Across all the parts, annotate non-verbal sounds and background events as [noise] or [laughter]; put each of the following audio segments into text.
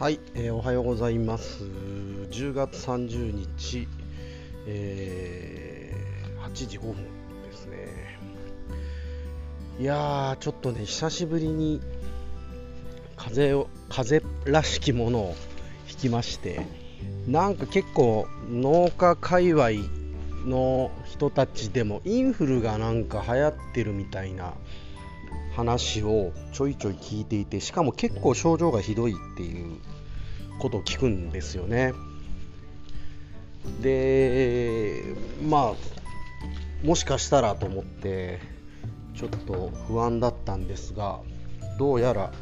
はい、えーおはようございます。10月30日、えー8時5分ですね。いやー、ちょっとね、久しぶりに風を風らしきものを引きまして、なんか結構、農家界隈の人たちでも、インフルがなんか流行ってるみたいな。話をちょいちょい聞いていてしかも結構症状がひどいっていうことを聞くんですよね。でまあもしかしたらと思ってちょっと不安だったんですがどうやら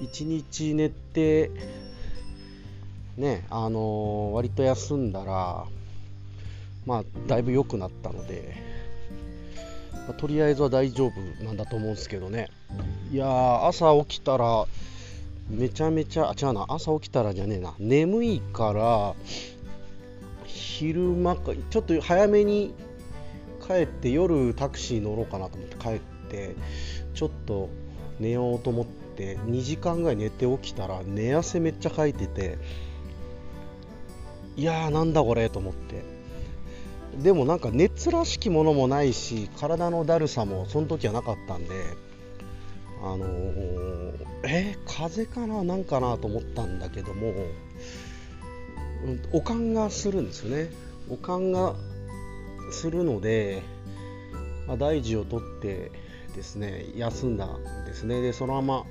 1日寝てねあの割と休んだらまあだいぶ良くなったのでまあとりあえずは大丈夫なんだと思うんですけどね。いやー朝起きたらめちゃめちゃあ違うな。朝起きたらじゃねえな。眠いから昼間かちょっと早めに帰って夜タクシー乗ろうかなと思って帰ってちょっと寝ようと思って2時間ぐらい寝て起きたら寝汗めっちゃかいてていやーなんだこれと思ってでもなんか熱らしきものもないし体のだるさもその時はなかったんであのーえ風邪かななんかなと思ったんだけども、うん、おかんがするんですよね。おかんがするので、まあ、大事を取ってですね休んだんですね。でそのまま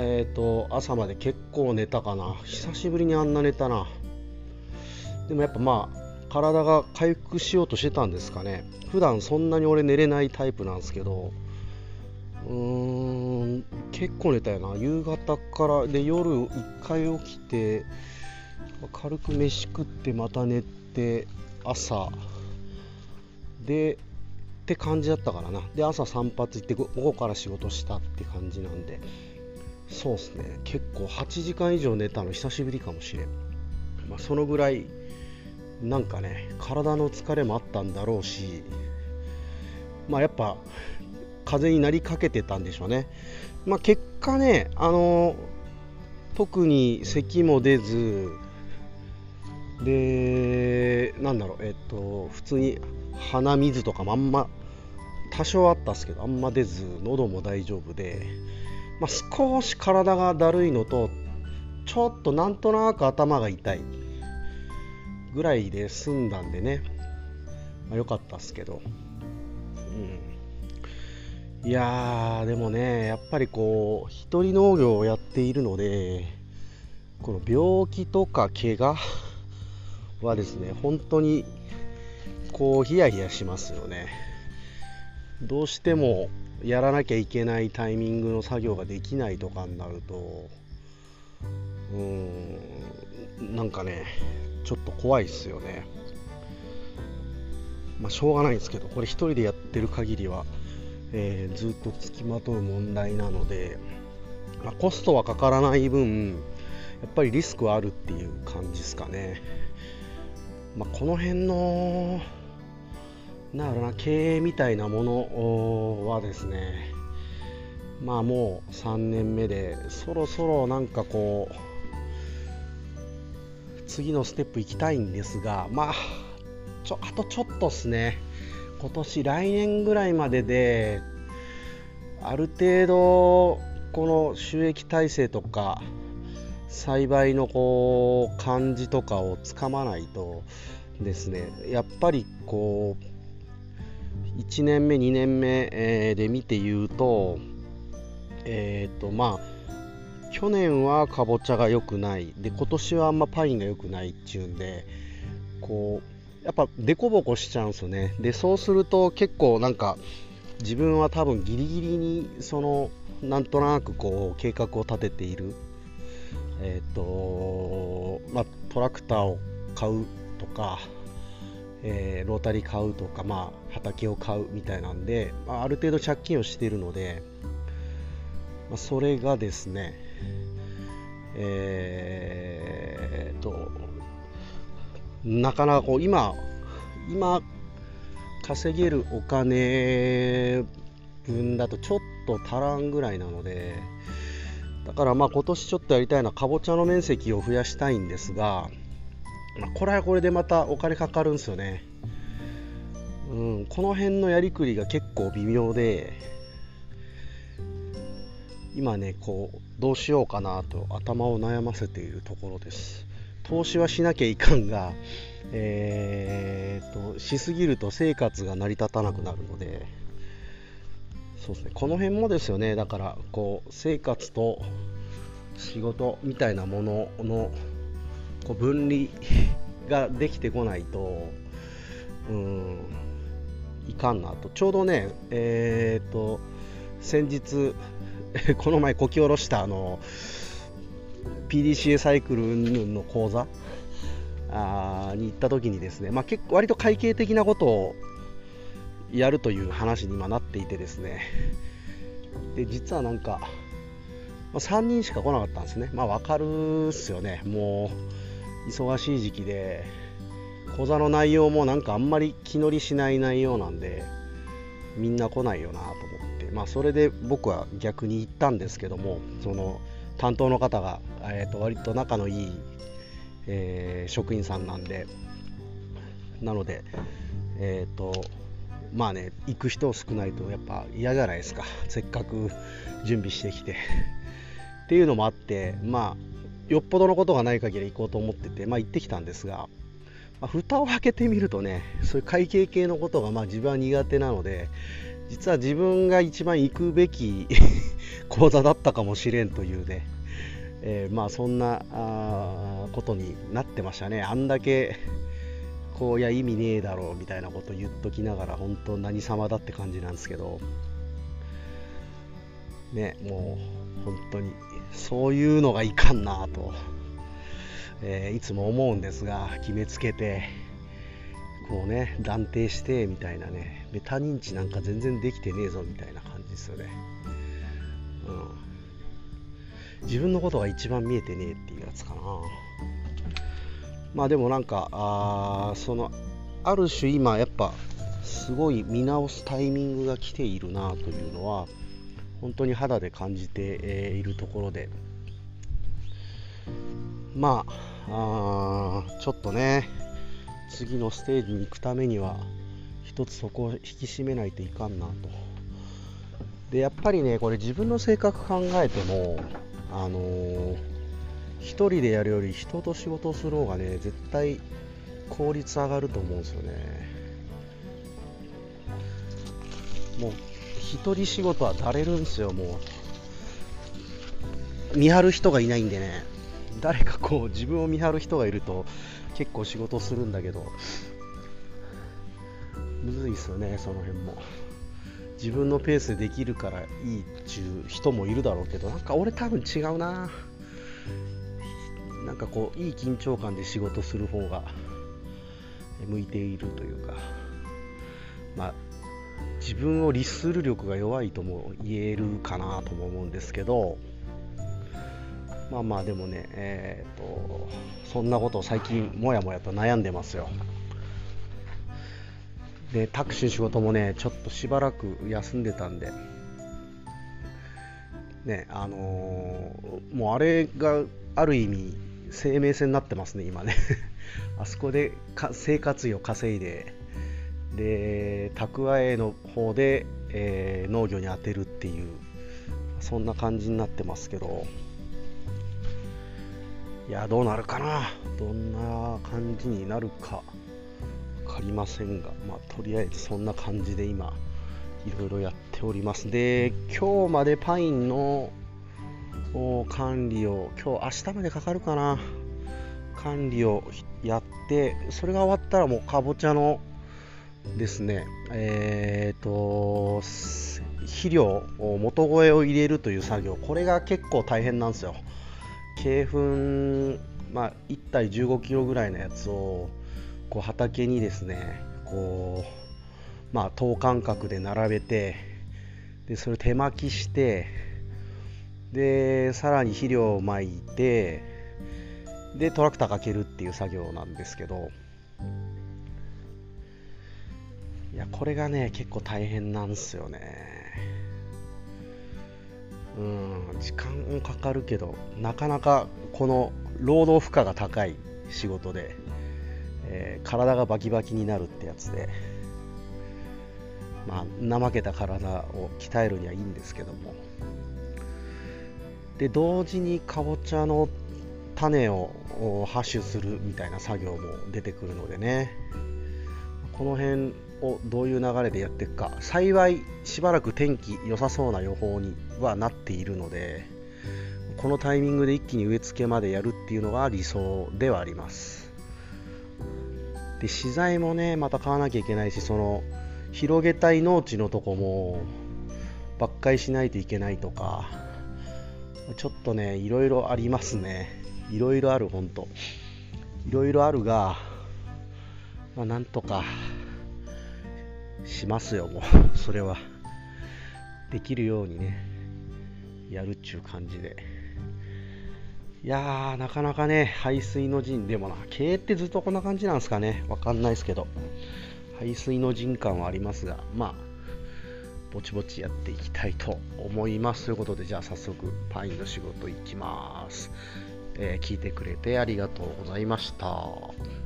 えー、と朝まで結構寝たかな。久しぶりにあんな寝たな。でもやっぱまあ体が回復しようとしてたんですかね。普段そんなに俺寝れないタイプなんですけど。うーん結構寝たよな。夕方からで夜1回起きて軽く飯食ってまた寝て朝。でって感じだったからな。で朝散髪行って午後から仕事したって感じなんで。そうっすね。結構8時間以上寝たの久しぶりかもしれん、まあ、そのぐらいなんかね体の疲れもあったんだろうしまあやっぱ風になりかけてたんでしょうね。まあ結果ねあの特に咳も出ずでなんだろうえっと普通に鼻水とかもあんま多少あったっすけどあんま出ず喉も大丈夫で、まあ、少し体がだるいのとちょっとなんとなく頭が痛い。ぐらいで済んだんでね、まあ、よかったっすけど、うん、いやーでもねやっぱりこう一人農業をやっているのでこの病気とか怪我はですね本当にこうヒヤヒヤしますよね。どうしてもやらなきゃいけないタイミングの作業ができないとかになるとうーんなんかねちょっと怖いっすよね。まあしょうがないんですけどこれ一人でやってる限りは、えーずっとつきまとう問題なので、まあコストはかからない分やっぱりリスクはあるっていう感じですかね、まあ、この辺のなんだろうな経営みたいなものはですねまあもう3年目でそろそろなんかこう次のステップ行きたいんですがまあちょあとちょっとですね。今年来年ぐらいまでである程度この収益体制とか栽培のこう感じとかをつかまないとですねやっぱりこう1年目2年目、で見て言うとえっ、とまあ去年はかぼちゃが良くない。で今年はあんまパインが良くないっていうんでこうやっぱデコボコしちゃうんですよね。でそうすると結構なんか自分は多分ギリギリにそのなんとなくこう計画を立てている。えっ、とまあトラクターを買うとかえーロータリー買うとか、まあ、畑を買うみたいなんで、まあ、ある程度借金をしているので、まあ、それがですね、えー、となかなかこう今今稼げるお金分だとちょっと足らんぐらいなのでだからまあ今年ちょっとやりたいのはかぼちゃの面積を増やしたいんですが、まあ、これはこれでまたお金かかるんですよね、うん、この辺のやりくりが結構微妙で今ねこうどうしようかなと頭を悩ませているところです。投資はしなきゃいかんが、えーと、しすぎると生活が成り立たなくなるので。そうですね。この辺もですよね。だからこう生活と仕事みたいなもののこう分離 [laughs] ができてこないとうんいかんなと。ちょうどねえっ、ー、と先日 [laughs] この前こき下ろしたあの PDCA サイクルの講座？あに行った時にですね、まあ、結構割と会計的なことをやるという話に今なっていてですね。で実はなんか、まあ、3人しか来なかったんですね。まあ分かるっすよね。もう忙しい時期で講座の内容もなんかあんまり気乗りしない内容なんで。みんな来ないよなと思って。まあそれで僕は逆に行ったんですけどもその担当の方が、えー、と割と仲のいい、えー、職員さんなんで。なのでえっ、ー、とまあね行く人少ないとやっぱ嫌じゃないですか。せっかく準備してきて。っていうのもあってまあよっぽどのことがない限り行こうと思っててまあ行ってきたんですが、まあ、蓋を開けてみるとねそういう会計系のことがまあ自分は苦手なので実は自分が一番行くべき [laughs] 講座だったかもしれんというね、えー、まあそんなあことになってましたね。あんだけこういや意味ねえだろうみたいなこと言っときながら本当何様だって感じなんですけどねもう本当にそういうのがいかんなと、えー、いつも思うんですが決めつけてこうね断定してみたいなね。メタ認知なんか全然できてねえぞみたいな感じですよね、うん、自分のことが一番見えてねえっていうやつかな。まあでもなんかあそのある種今やっぱすごい見直すタイミングが来ているなというのは本当に肌で感じているところで。まああちょっとね次のステージに行くためには一つそこを引き締めないといかんなと。でやっぱりねこれ自分の性格考えてもあのー、一人でやるより人と仕事をする方がね絶対効率上がると思うんですよね。もう一人仕事はだれるんですよもう。見張る人がいないんでね。誰かこう自分を見張る人がいると結構仕事するんだけどむずいっすよねその辺も。自分のペースでできるからいいっちゅう人もいるだろうけどなんか俺多分違うな。なんかこういい緊張感で仕事する方が向いているというか。まあ自分を律する力が弱いとも言えるかなとも思うんですけどまあまあでもね、えーと、そんなことを最近もやもやと悩んでますよ。でタクシー仕事もねちょっとしばらく休んでたんで。ねあのー、もうあれがある意味生命線になってますね今ね。[laughs] あそこでか生活費を稼いで。で蓄えの方で、えー、農業に充てるっていうそんな感じになってますけど。いやどうなるかな。どんな感じになるか。分かりませんが、まあ、とりあえずそんな感じで今いろいろやっております。で今日までパインの管理を今日明日までかかるかな。管理をやってそれが終わったらもうかぼちゃのですねえっ、ー、と肥料元肥を入れるという作業。これが結構大変なんですよ。鶏粉、まあ、1体15キロぐらいのやつをこう畑にですねこう、まあ、等間隔で並べてでそれを手巻きしてでさらに肥料をまいてでトラクターかけるっていう作業なんですけどいやこれがね結構大変なんですよね。うん。時間もかかるけどなかなかこの労働負荷が高い仕事で、えー、体がバキバキになるってやつで、まあ、怠けた体を鍛えるにはいいんですけども。で同時にかぼちゃの種をハッシュするみたいな作業も出てくるのでねこの辺をどういう流れでやっていくか。幸いしばらく天気良さそうな予報にはなっているのでこのタイミングで一気に植え付けまでやるっていうのが理想ではあります。で資材もねまた買わなきゃいけないしその広げたい農地のとこも伐採しないといけないとかちょっとねいろいろありますね。いろいろある本当いろいろあるがまあなんとかしますよもう。[laughs] それは。できるようにねやるっちゅう感じで。いやーなかなかね排水の陣でもな経営ってずっとこんな感じなんですかね。わかんないですけど。排水の陣感はありますがまあぼちぼちやっていきたいと思います。ということでじゃあ早速パインの仕事いきます、えー、聞いてくれてありがとうございました。